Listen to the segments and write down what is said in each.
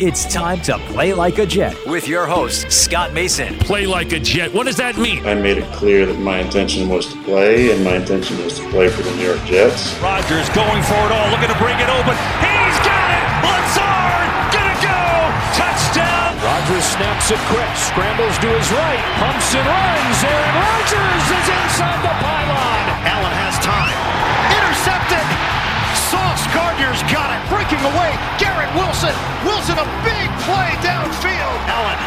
It's time to play like a Jet with your host, Scott Mason. Play like a Jet. What does that mean? I made it clear that my intention was to play, and my intention was to play for the New York Jets. Rodgers going for it all, looking to bring it open. He's got it! Lazard! Gonna go! Touchdown! Rodgers snaps it quick, scrambles to his right, pumps and runs. Aaron Rodgers is inside the pylon. Allen has time. Intercepted! Sauce Gardner's got it. Breaking away. Garrett Wilson. Wilson a big play downfield. Allen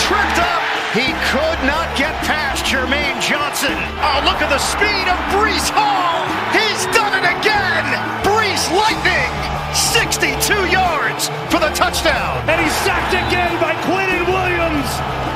tripped up. He could not get past Jermaine Johnson. Oh, look at the speed of Breece Hall. He's done it again. Breece Lightning. 62 yards for the touchdown. And he's sacked again by Quinnen Williams.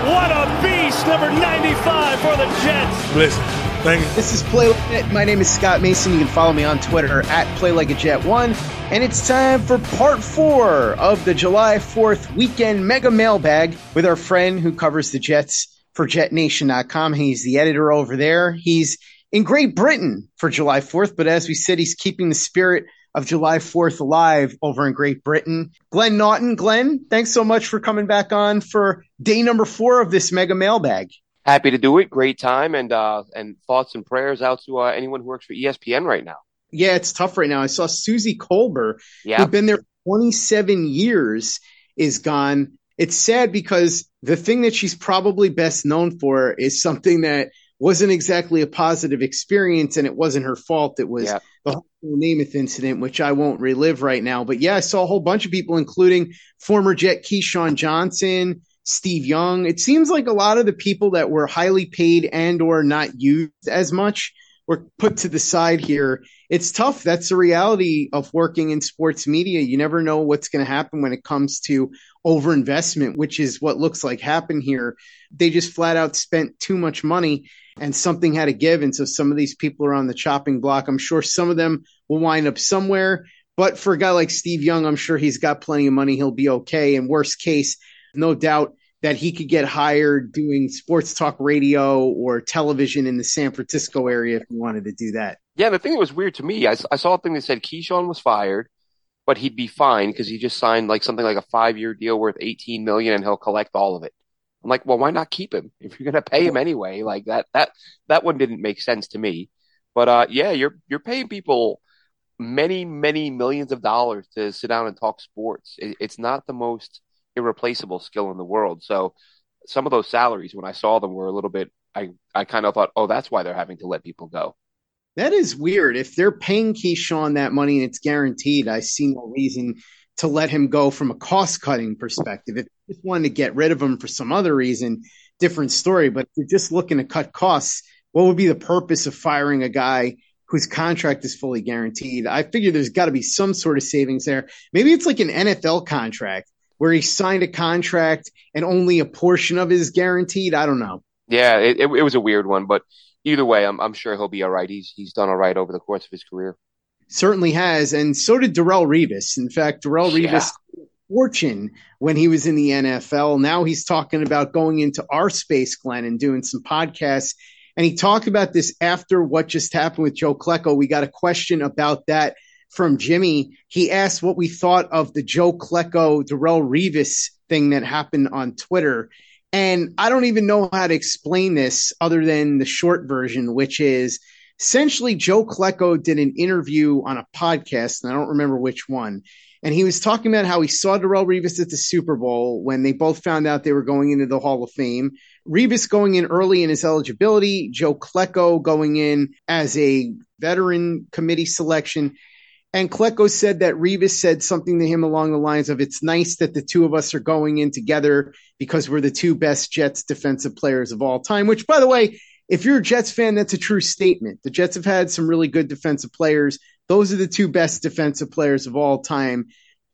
What a beast, number 95 for the Jets. Listen. Thank you. This is Play Like a Jet. My name is Scott Mason. You can follow me on Twitter at Play Like a Jet One, and it's time for part four of the July Fourth weekend mega mailbag with our friend who covers the Jets for JetNation.com. He's the editor over there. He's in Great Britain for July Fourth, but as we said, he's keeping the spirit of July 4th alive over in Great Britain. Glenn Naughton, Glenn, thanks so much for coming back on for day number four of this mega mailbag. Happy to do it. Great time and uh, and thoughts and prayers out to uh, anyone who works for ESPN right now. Yeah, it's tough right now. I saw Suzy Kolber, Yeah. who's been there 27 years, is gone. It's sad because the thing that she's probably best known for is something that wasn't exactly a positive experience and it wasn't her fault. It was Yeah. the whole Namath incident, which I won't relive right now. But yeah, I saw a whole bunch of people, including former Jet Keyshawn Johnson, Steve Young. It seems like a lot of the people that were highly paid and or not used as much were put to the side here. It's tough. That's the reality of working in sports media. You never know what's going to happen when it comes to overinvestment, which is what looks like happened here. They just flat out spent too much money and something had to give. And so some of these people are on the chopping block. I'm sure some of them will wind up somewhere. But for a guy like Steve Young, I'm sure he's got plenty of money. He'll be okay. And worst case, no doubt that he could get hired doing sports talk radio or television in the San Francisco area if he wanted to do that. Yeah, the thing that was weird to me, I saw a thing that said Keyshawn was fired, but he'd be fine because he just signed like something like a five year deal worth 18 million and he'll collect all of it. I'm like, well, why not keep him if you're going to pay him anyway? Like that, that, that one didn't make sense to me. But, uh, yeah, you're, you're paying people many, many millions of dollars to sit down and talk sports. It, it's not the most irreplaceable skill in the world. So some of those salaries, when I saw them were a little bit, I, I kind of thought, oh, that's why they're having to let people go. That is weird. If they're paying Keyshawn that money and it's guaranteed, I see no reason to let him go from a cost cutting perspective. If you just wanted to get rid of him for some other reason, different story. But if you're just looking to cut costs, what would be the purpose of firing a guy whose contract is fully guaranteed? I figure there's got to be some sort of savings there. Maybe it's like an NFL contract where he signed a contract and only a portion of it is guaranteed. I don't know. Yeah, it, it, it was a weird one, but either way, I'm I'm sure he'll be all right. He's he's done all right over the course of his career. Certainly has, and so did Darrelle Revis. In fact, Darrelle Yeah. Revis fortune when he was in the NFL. Now he's talking about going into our space, Glenn, and doing some podcasts. And he talked about this after what just happened with Joe Klecko. We got a question about that from Jimmy. He asked what we thought of the Joe Klecko, Darrelle Revis thing that happened on Twitter. And I don't even know how to explain this other than the short version, which is essentially Joe Klecko did an interview on a podcast, and I don't remember which one. And he was talking about how he saw Darrelle Revis at the Super Bowl when they both found out they were going into the Hall of Fame. Revis going in early in his eligibility, Joe Klecko going in as a veteran committee selection. And Klecko said that Revis said something to him along the lines of, It's nice that the two of us are going in together because we're the two best Jets defensive players of all time. Which, by the way, if you're a Jets fan, that's a true statement. The Jets have had some really good defensive players. Those are the two best defensive players of all time.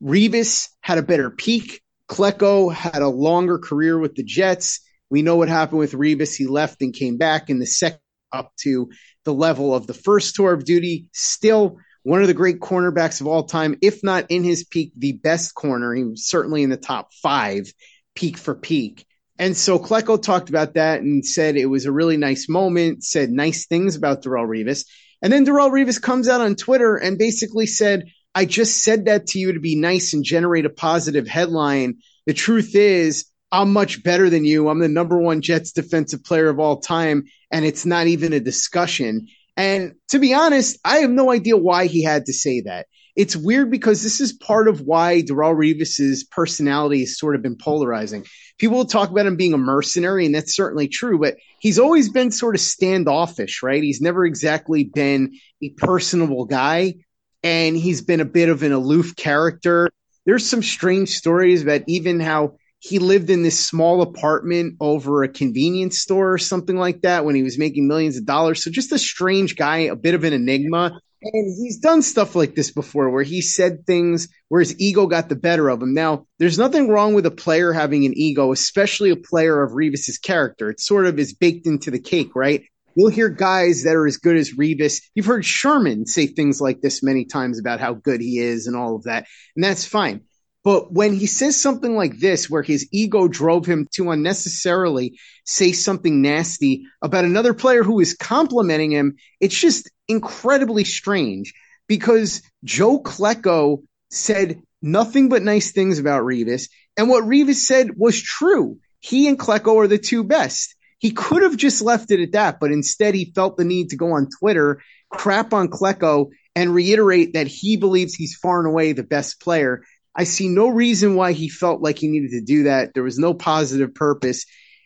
Revis had a better peak. Klecko had a longer career with the Jets. We know what happened with Revis. He left and came back in the second up to the level of the first tour of duty. Still one of the great cornerbacks of all time, if not in his peak, the best corner. He was certainly in the top five peak for peak. And so Klecko talked about that and said it was a really nice moment, said nice things about Darrelle Revis. And then Darrelle Revis comes out on Twitter and basically said, I just said that to you to be nice and generate a positive headline. The truth is, I'm much better than you. I'm the number one Jets defensive player of all time, and it's not even a discussion. And to be honest, I have no idea why he had to say that. It's weird because this is part of why Darrelle Revis's personality has sort of been polarizing. People talk about him being a mercenary, and that's certainly true, but he's always been sort of standoffish, right? He's never exactly been a personable guy, and he's been a bit of an aloof character. There's some strange stories about even how he lived in this small apartment over a convenience store or something like that when he was making millions of dollars. So just a strange guy, a bit of an enigma. And he's done stuff like this before where he said things where his ego got the better of him. Now, there's nothing wrong with a player having an ego, especially a player of Revis's character. It sort of is baked into the cake, right? You'll hear guys that are as good as Revis. You've heard Sherman say things like this many times about how good he is and all of that. And that's fine. But when he says something like this, where his ego drove him to unnecessarily say something nasty about another player who is complimenting him, it's just incredibly strange because Joe Klecko said nothing but nice things about Revis. And what Revis said was true. He and Klecko are the two best. He could have just left it at that, but instead he felt the need to go on Twitter, crap on Klecko, and reiterate that he believes he's far and away the best player. I see no reason why he felt like he needed to do that. There was no positive purpose.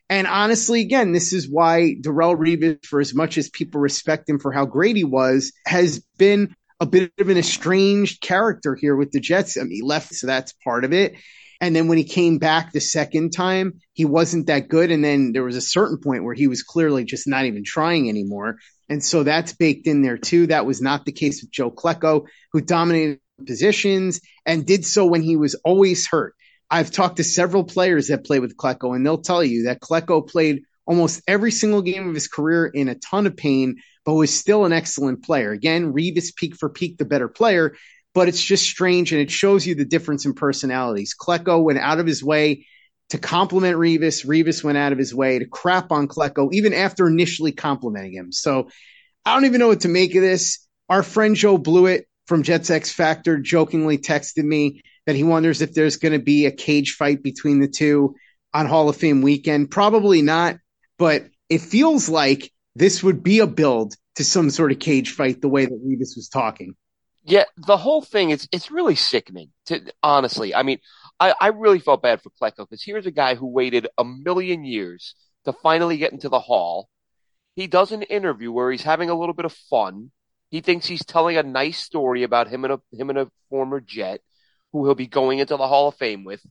And honestly, again, this is why Darrelle Revis, for as much as people respect him for how great he was, has been a bit of an estranged character here with the Jets. I mean, he left, so that's part of it. And then when he came back the second time, he wasn't that good. And then there was a certain point where he was clearly just not even trying anymore. And so that's baked in there too. That was not the case with Joe Klecko, who dominated positions and did so when he was always hurt. I've talked to several players that play with Klecko, and they'll tell you that Klecko played almost every single game of his career in a ton of pain, but was still an excellent player. Again, Revis peak for peak, the better player, but it's just strange and it shows you the difference in personalities. Klecko went out of his way to compliment Revis. Revis went out of his way to crap on Klecko, even after initially complimenting him. So I don't even know what to make of this. Our friend Joe Blewett from Jets X Factor jokingly texted me that he wonders if there's going to be a cage fight between the two on Hall of Fame weekend. Probably not, but it feels like this would be a build to some sort of cage fight the way that Revis was talking. Yeah, the whole thing is it's really sickening. To honestly, I mean, I, I really felt bad for Klecko because here's a guy who waited a million years to finally get into the hall. He does an interview where he's having a little bit of fun. He thinks he's telling a nice story about him and a him and a former Jet who he'll be going into the Hall of Fame with.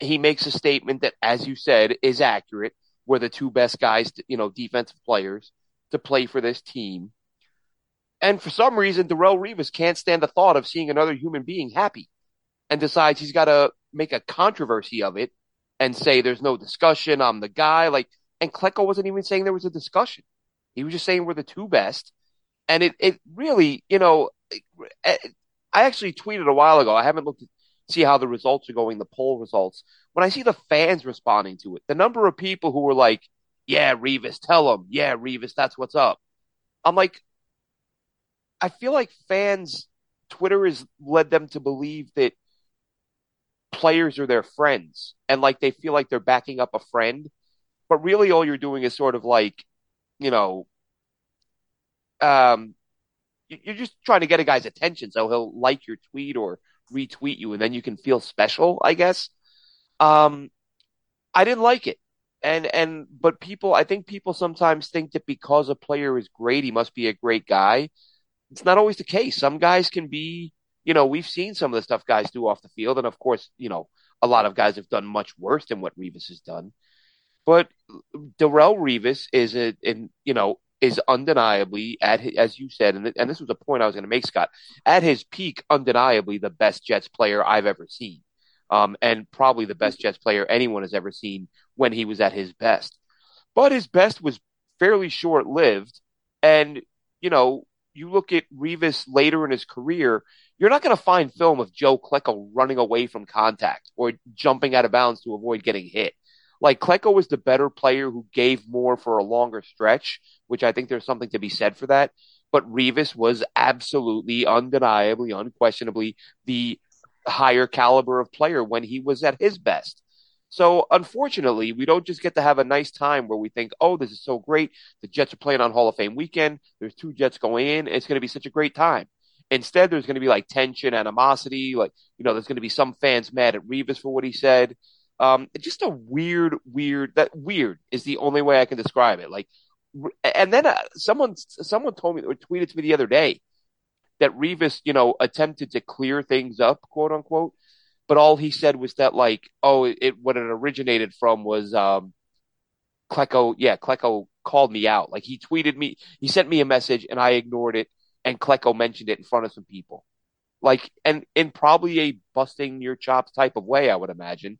He makes a statement that, as you said, is accurate. We're the two best guys, you know, defensive players to play for this team. And for some reason, Darrelle Revis can't stand the thought of seeing another human being happy and decides he's got to make a controversy of it and say there's no discussion. I'm the guy. Like, and Klecko wasn't even saying there was a discussion. He was just saying we're the two best. And it, it really, you know, eh, I actually tweeted a while ago. I haven't looked to see how the results are going, the poll results. When I see the fans responding to it, the number of people who were like, "Yeah, Revis, tell him, yeah, Revis, that's what's up." I'm like, I feel like fans, Twitter has led them to believe that players are their friends and like they feel like they're backing up a friend. But really, all you're doing is sort of like, you know, um, you're just trying to get a guy's attention so he'll like your tweet or retweet you and then you can feel special, I guess. Um, I didn't like it. And, and, but people, I think people sometimes think that because a player is great, he must be a great guy. It's not always the case. Some guys can be, you know, we've seen some of the stuff guys do off the field. And of course, you know, a lot of guys have done much worse than what Revis has done. But Darrelle Revis is a, in, you know, is undeniably at as you said, and, and this was a point I was going to make, Scott, at his peak, undeniably the best Jets player I've ever seen, um, and probably the best Jets player anyone has ever seen when he was at his best. But his best was fairly short lived, and you know, you look at Revis later in his career, you're not going to find film of Joe Klecko running away from contact or jumping out of bounds to avoid getting hit. Like Klecko was the better player who gave more for a longer stretch, which I think there's something to be said for that. But Revis was absolutely, undeniably, unquestionably the higher caliber of player when he was at his best. So unfortunately, we don't just get to have a nice time where we think, oh, this is so great. The Jets are playing on Hall of Fame weekend. There's two Jets going in. It's going to be such a great time. Instead, there's going to be like tension, animosity. Like, you know, there's going to be some fans mad at Revis for what he said. Um, just a weird, weird, that weird is the only way I can describe it. Like, and then uh, someone, someone told me or tweeted to me the other day that Revis, you know, attempted to clear things up, quote unquote. But all he said was that, like, oh, it, what it originated from was, um, Klecko, yeah, Klecko called me out. Like he tweeted me, he sent me a message and I ignored it and Klecko mentioned it in front of some people. Like, and in probably a busting your chops type of way, I would imagine.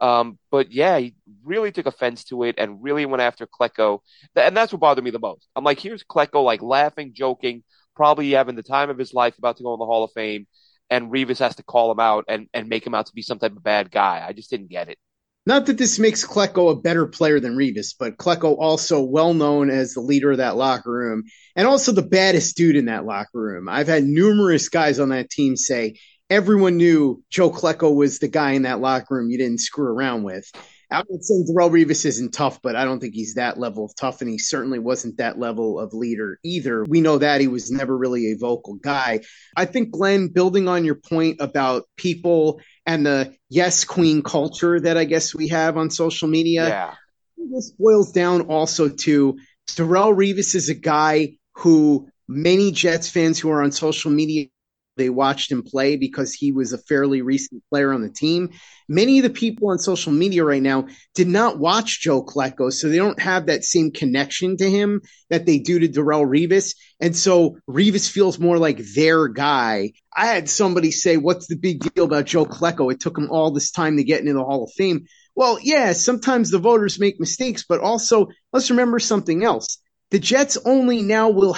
Um, but yeah, he really took offense to it and really went after Klecko. And that's what bothered me the most. I'm like, here's Klecko, like laughing, joking, probably having the time of his life about to go in the Hall of Fame. And Revis has to call him out and, and make him out to be some type of bad guy. I just didn't get it. Not that this makes Klecko a better player than Revis, but Klecko also well known as the leader of that locker room and also the baddest dude in that locker room. I've had numerous guys on that team say, everyone knew Joe Klecko was the guy in that locker room you didn't screw around with. I'm not saying Darrelle Revis isn't tough, but I don't think he's that level of tough, and he certainly wasn't that level of leader either. We know that he was never really a vocal guy. I think, Glenn, building on your point about people and the yes queen culture that I guess we have on social media, yeah. this boils down also to Darrelle Revis is a guy who many Jets fans who are on social media they watched him play because he was a fairly recent player on the team. Many of the people on social media right now did not watch Joe Klecko, so they don't have that same connection to him that they do to Darrelle Revis. And so Revis feels more like their guy. I had somebody say, What's the big deal about Joe Klecko? It took him all this time to get into the Hall of Fame. Well, yeah, sometimes the voters make mistakes, but also let's remember something else. The Jets only now will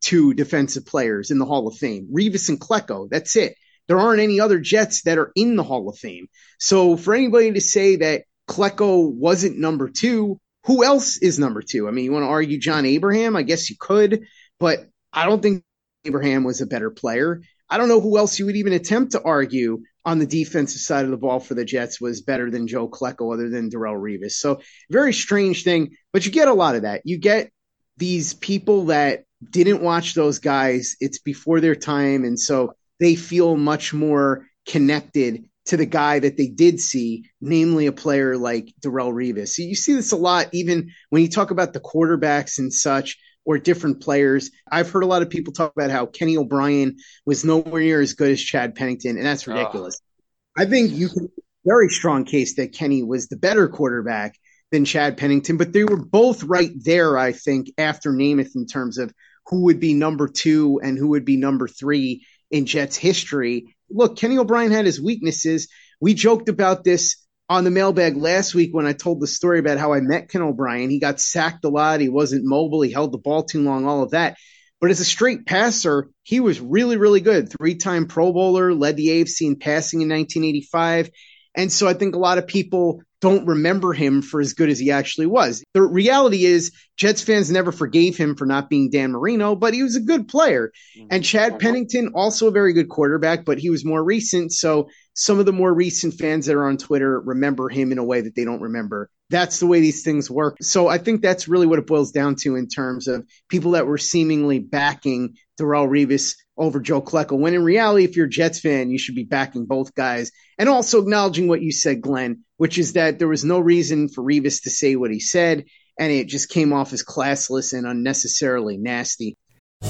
two defensive players in the Hall of Fame, Revis and Klecko. That's it. There aren't any other Jets that are in the Hall of Fame. So for anybody to say that Klecko wasn't number two, who else is number two? I mean, you want to argue John Abraham? I guess you could, but I don't think Abraham was a better player. I don't know who else you would even attempt to argue on the defensive side of the ball for the Jets was better than Joe Klecko other than Darrelle Revis. So very strange thing, but you get a lot of that. You get these people that didn't watch those guys. It's before their time. And so they feel much more connected to the guy that they did see, namely a player like Darrelle Revis. So you see this a lot, even when you talk about the quarterbacks and such or different players. I've heard a lot of people talk about how Kenny O'Brien was nowhere near as good as Chad Pennington, and that's ah. ridiculous. Oh. I think you can very strong case that Kenny was the better quarterback than Chad Pennington, but they were both right there, I think, after Namath in terms of who would be number two and who would be number three in Jets history. Look, Kenny O'Brien had his weaknesses. We joked about this on the mailbag last week when I told the story about how I met Ken O'Brien. He got sacked a lot. He wasn't mobile. He held the ball too long, all of that. But as a straight passer, he was really, really good. Three time Pro Bowler, led the AFC in passing in 1985. And so I think a lot of people don't remember him for as good as he actually was. The reality is, Jets fans never forgave him for not being Dan Marino, but he was a good player. Mm-hmm. And Chad uh-huh. Pennington, also a very good quarterback, but he was more recent. So some of the more recent fans that are on Twitter remember him in a way that they don't remember. That's the way these things work. So I think that's really what it boils down to in terms of people that were seemingly backing Darrelle Revis over Joe Klecko. When in reality, if you're a Jets fan, you should be backing both guys and also acknowledging what you said, Glenn, which is that there was no reason for Revis to say what he said, and it just came off as classless and unnecessarily nasty.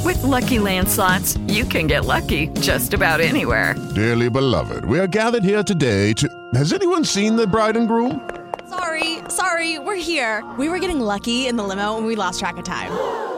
With lucky landslots, you can get lucky just about anywhere. Dearly beloved, we are gathered here today to. Has anyone seen the bride and groom? Sorry, sorry, we're here. We were getting lucky in the limo and we lost track of time.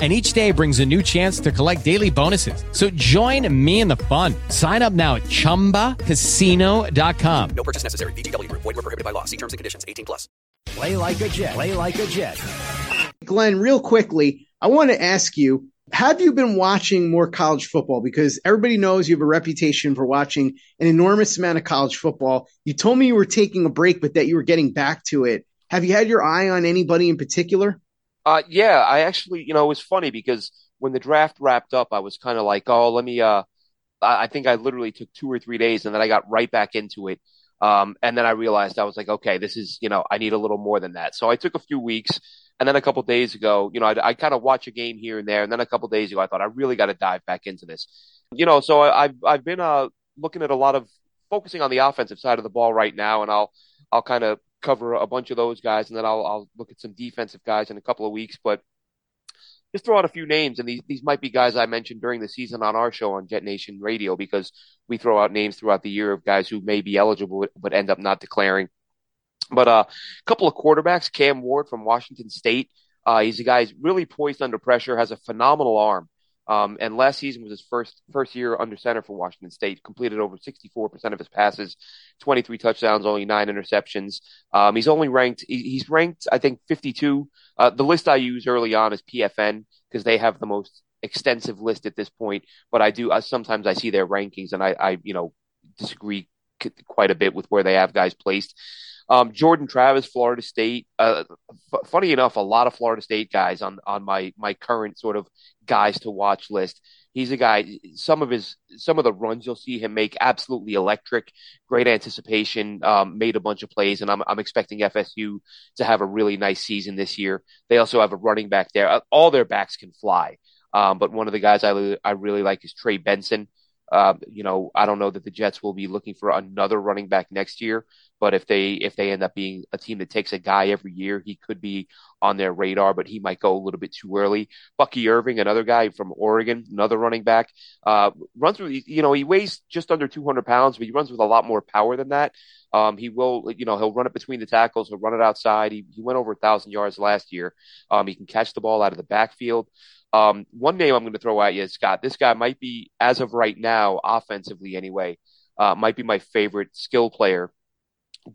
And each day brings a new chance to collect daily bonuses. So join me in the fun. Sign up now at chumbacasino.com. No purchase necessary. VGW. Void were prohibited by law. See terms and conditions. 18 plus. Play like a Jet. Play like a Jet. Glenn, real quickly, I want to ask you have you been watching more college football? Because everybody knows you have a reputation for watching an enormous amount of college football. You told me you were taking a break, but that you were getting back to it. Have you had your eye on anybody in particular? Uh, yeah, I actually, you know, it was funny because when the draft wrapped up, I was kind of like, oh, let me, uh, I think I literally took two or three days and then I got right back into it. Um, and then I realized I was like, okay, this is, you know, I need a little more than that. So I took a few weeks. And then a couple days ago, you know, I, I kind of watch a game here and there. And then a couple days ago, I thought I really got to dive back into this. You know, so I, I've I've been uh looking at a lot of focusing on the offensive side of the ball right now, and I'll I'll kind of cover a bunch of those guys, and then I'll I'll look at some defensive guys in a couple of weeks. But just throw out a few names, and these these might be guys I mentioned during the season on our show on Jet Nation Radio because we throw out names throughout the year of guys who may be eligible but end up not declaring. But uh, a couple of quarterbacks, Cam Ward from Washington State. Uh, he's a guy who's really poised under pressure, has a phenomenal arm. Um, and last season was his first first year under center for Washington State. Completed over 64% of his passes, 23 touchdowns, only nine interceptions. Um, he's only ranked he, he's ranked I think 52. Uh, the list I use early on is PFN because they have the most extensive list at this point. But I do sometimes I see their rankings and I, I you know disagree quite a bit with where they have guys placed. Um, Jordan Travis, Florida State. Uh, f- funny enough, a lot of Florida State guys on on my my current sort of guys to watch list. He's a guy. Some of his some of the runs you'll see him make absolutely electric. Great anticipation. Um, made a bunch of plays, and I'm I'm expecting FSU to have a really nice season this year. They also have a running back there. Uh, All their backs can fly. Um, but one of the guys I I really like is Trey Benson. Uh, you know, I don't know that the Jets will be looking for another running back next year, but if they if they end up being a team that takes a guy every year, he could be on their radar, but he might go a little bit too early. Bucky Irving, another guy from Oregon, another running back, uh, runs with you know he weighs just under 200 pounds, but he runs with a lot more power than that. Um, he will, you know, he'll run it between the tackles. He'll run it outside. He, he went over a thousand yards last year. Um, he can catch the ball out of the backfield. Um, one name I'm going to throw at you, is Scott. This guy might be, as of right now, offensively anyway, uh, might be my favorite skill player.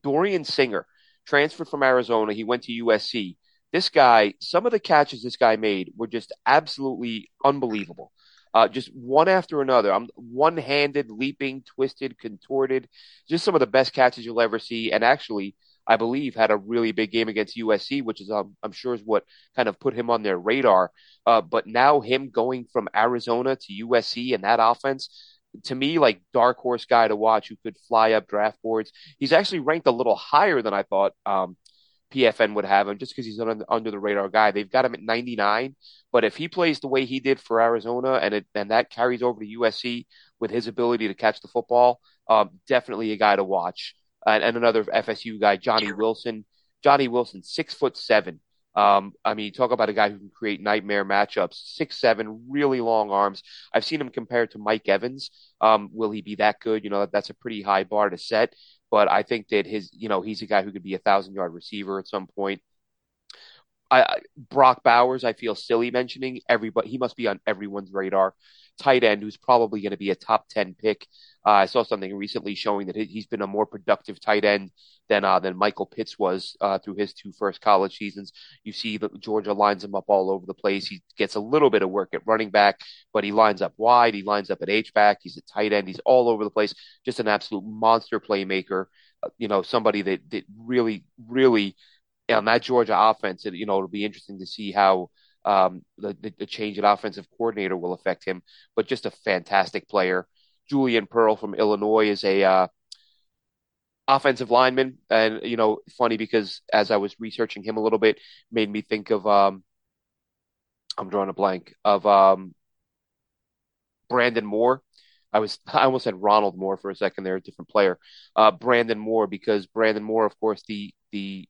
Dorian Singer transferred from Arizona. He went to USC. This guy, some of the catches this guy made were just absolutely unbelievable. uh, just one after another. I'm one handed, leaping, twisted, contorted, just some of the best catches you'll ever see. And actually, I believe had a really big game against USC, which is um, I'm sure is what kind of put him on their radar. Uh, but now him going from Arizona to USC and that offense, to me, like dark horse guy to watch who could fly up draft boards. He's actually ranked a little higher than I thought. Um, PFN would have him just because he's an under the radar guy. They've got him at 99, but if he plays the way he did for Arizona and it, and that carries over to USC with his ability to catch the football, um, definitely a guy to watch. And, and, another FSU guy, Johnny Wilson. Johnny Wilson, six foot seven. Um, I mean, talk about a guy who can create nightmare matchups. Six seven, really long arms. I've seen him compared to Mike Evans. Um, will he be that good? You know, that's a pretty high bar to set but I think that his, you know, he's a guy who could be a thousand yard receiver at some point. I, Brock Bowers, I feel silly mentioning everybody. He must be on everyone's radar. Tight end, who's probably going to be a top ten pick. Uh, I saw something recently showing that he's been a more productive tight end than uh, than Michael Pitts was uh, through his two first college seasons. You see that Georgia lines him up all over the place. He gets a little bit of work at running back, but he lines up wide. He lines up at H back. He's a tight end. He's all over the place. Just an absolute monster playmaker. Uh, you know, somebody that that really, really on that Georgia offense. It, you know, it'll be interesting to see how. Um, the, the change in offensive coordinator will affect him, but just a fantastic player. Julian Pearl from Illinois is a uh, offensive lineman, and you know, funny because as I was researching him a little bit, made me think of um, I'm drawing a blank of um, Brandon Moore. I was I almost said Ronald Moore for a second there, a different player. Uh, Brandon Moore because Brandon Moore, of course, the the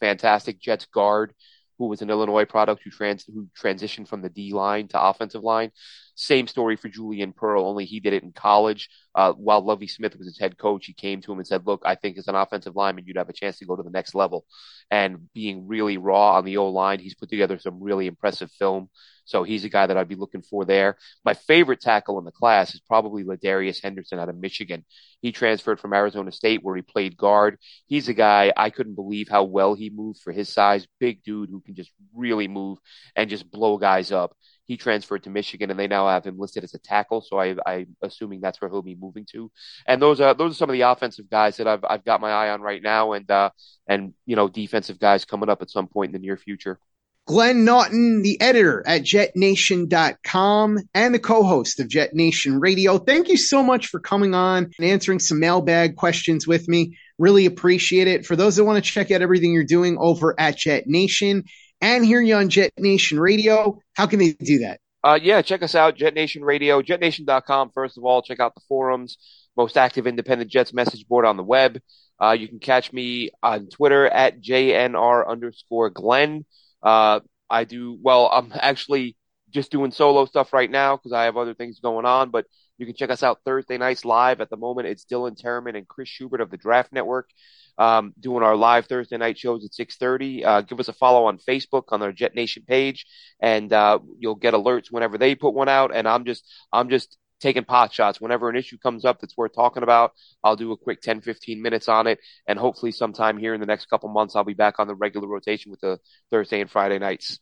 fantastic Jets guard who was an Illinois product who trans who transitioned from the D line to offensive line. Same story for Julian Pearl, only he did it in college. Uh, while Lovie Smith was his head coach, he came to him and said, "Look, I think as an offensive lineman, you'd have a chance to go to the next level." And being really raw on the O line, he's put together some really impressive film. So he's a guy that I'd be looking for there. My favorite tackle in the class is probably Ladarius Henderson out of Michigan. He transferred from Arizona State where he played guard. He's a guy I couldn't believe how well he moved for his size. Big dude who can just really move and just blow guys up. He transferred to Michigan, and they now have him listed as a tackle. So I, I'm assuming that's where he'll be moving to. And those are those are some of the offensive guys that I've I've got my eye on right now, and uh, and you know defensive guys coming up at some point in the near future. Glenn Naughton, the editor at jetnation.com and the co-host of Jet Nation Radio. Thank you so much for coming on and answering some mailbag questions with me. Really appreciate it. For those that want to check out everything you're doing over at Jet Nation and hear you on Jet Nation Radio, how can they do that? Uh, yeah, check us out, Jet Nation Radio, jetnation.com. First of all, check out the forums, most active independent Jets message board on the web. Uh, you can catch me on Twitter at JNR underscore Glenn. Uh, I do well. I'm actually just doing solo stuff right now because I have other things going on. But you can check us out Thursday nights live. At the moment, it's Dylan Terraman and Chris Schubert of the Draft Network um, doing our live Thursday night shows at 6:30. Uh, give us a follow on Facebook on our Jet Nation page, and uh, you'll get alerts whenever they put one out. And I'm just I'm just taking pot shots whenever an issue comes up that's worth talking about. I'll do a quick 10, 15 minutes on it. And hopefully sometime here in the next couple months, I'll be back on the regular rotation with the Thursday and Friday nights.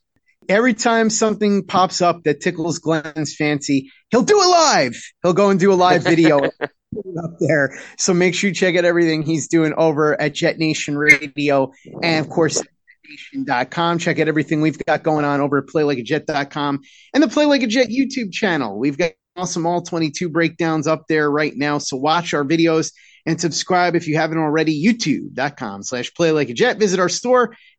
Every time something pops up that tickles Glenn's fancy, he'll do it live. He'll go and do a live video up there. So make sure you check out everything he's doing over at Jet Nation Radio. And of course, nation.com. Check out everything we've got going on over at playlikeajet.com and the Play Like a Jet YouTube channel. We've got awesome all 22 breakdowns up there right now. So watch our videos and subscribe if you haven't already. YouTube.com slash play like a jet. Visit our store,